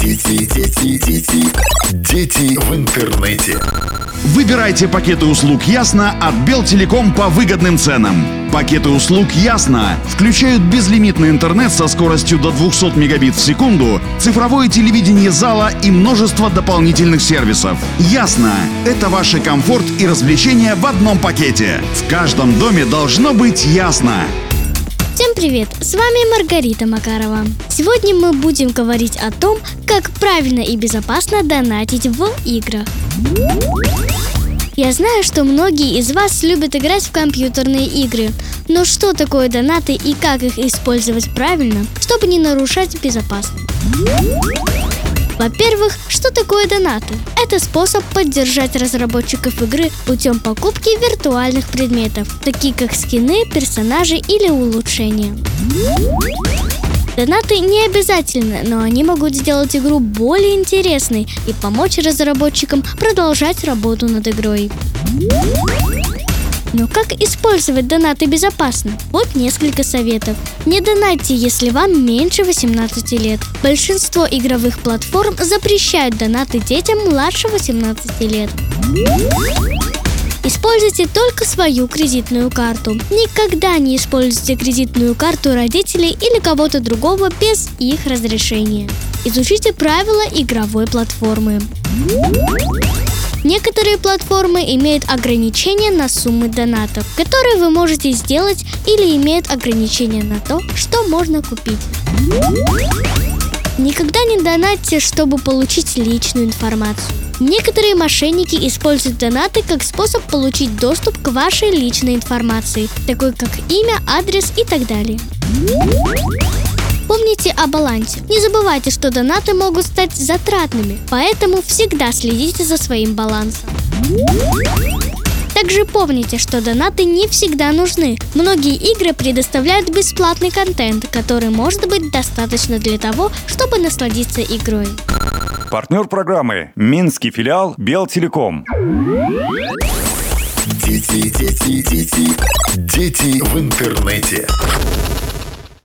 Дети, дети, дети, дети в интернете. Выбирайте пакеты услуг «Ясно» от Белтелеком по выгодным ценам. Пакеты услуг «Ясно» включают безлимитный интернет со скоростью до 200 мегабит в секунду, цифровое телевидение зала и множество дополнительных сервисов. «Ясно» — это ваш комфорт и развлечения в одном пакете. В каждом доме должно быть ясно. Всем привет! С вами Маргарита Макарова. Сегодня мы будем говорить о том, как правильно и безопасно донатить в играх. Я знаю, что многие из вас любят играть в компьютерные игры, но что такое донаты и как их использовать правильно, чтобы не нарушать безопасность? Во-первых, что такое донаты? Это способ поддержать разработчиков игры путем покупки виртуальных предметов, такие как скины, персонажи или улучшения. Донаты не обязательны, но они могут сделать игру более интересной и помочь разработчикам продолжать работу над игрой. Но как использовать донаты безопасно? Вот несколько советов. Не донатьте, если вам меньше 18 лет. Большинство игровых платформ запрещают донаты детям младше 18 лет. Используйте только свою кредитную карту. Никогда не используйте кредитную карту родителей или кого-то другого без их разрешения. Изучите правила игровой платформы. Некоторые платформы имеют ограничения на суммы донатов, которые вы можете сделать или имеют ограничения на то, что можно купить. Никогда не донатьте, чтобы получить личную информацию. Некоторые мошенники используют донаты как способ получить доступ к вашей личной информации, такой как имя, адрес и так далее. Помните о балансе. Не забывайте, что донаты могут стать затратными, поэтому всегда следите за своим балансом. Также помните, что донаты не всегда нужны. Многие игры предоставляют бесплатный контент, который может быть достаточно для того, чтобы насладиться игрой. Партнер программы Минский филиал Белтелеком. Дети, дети, дети, дети в интернете.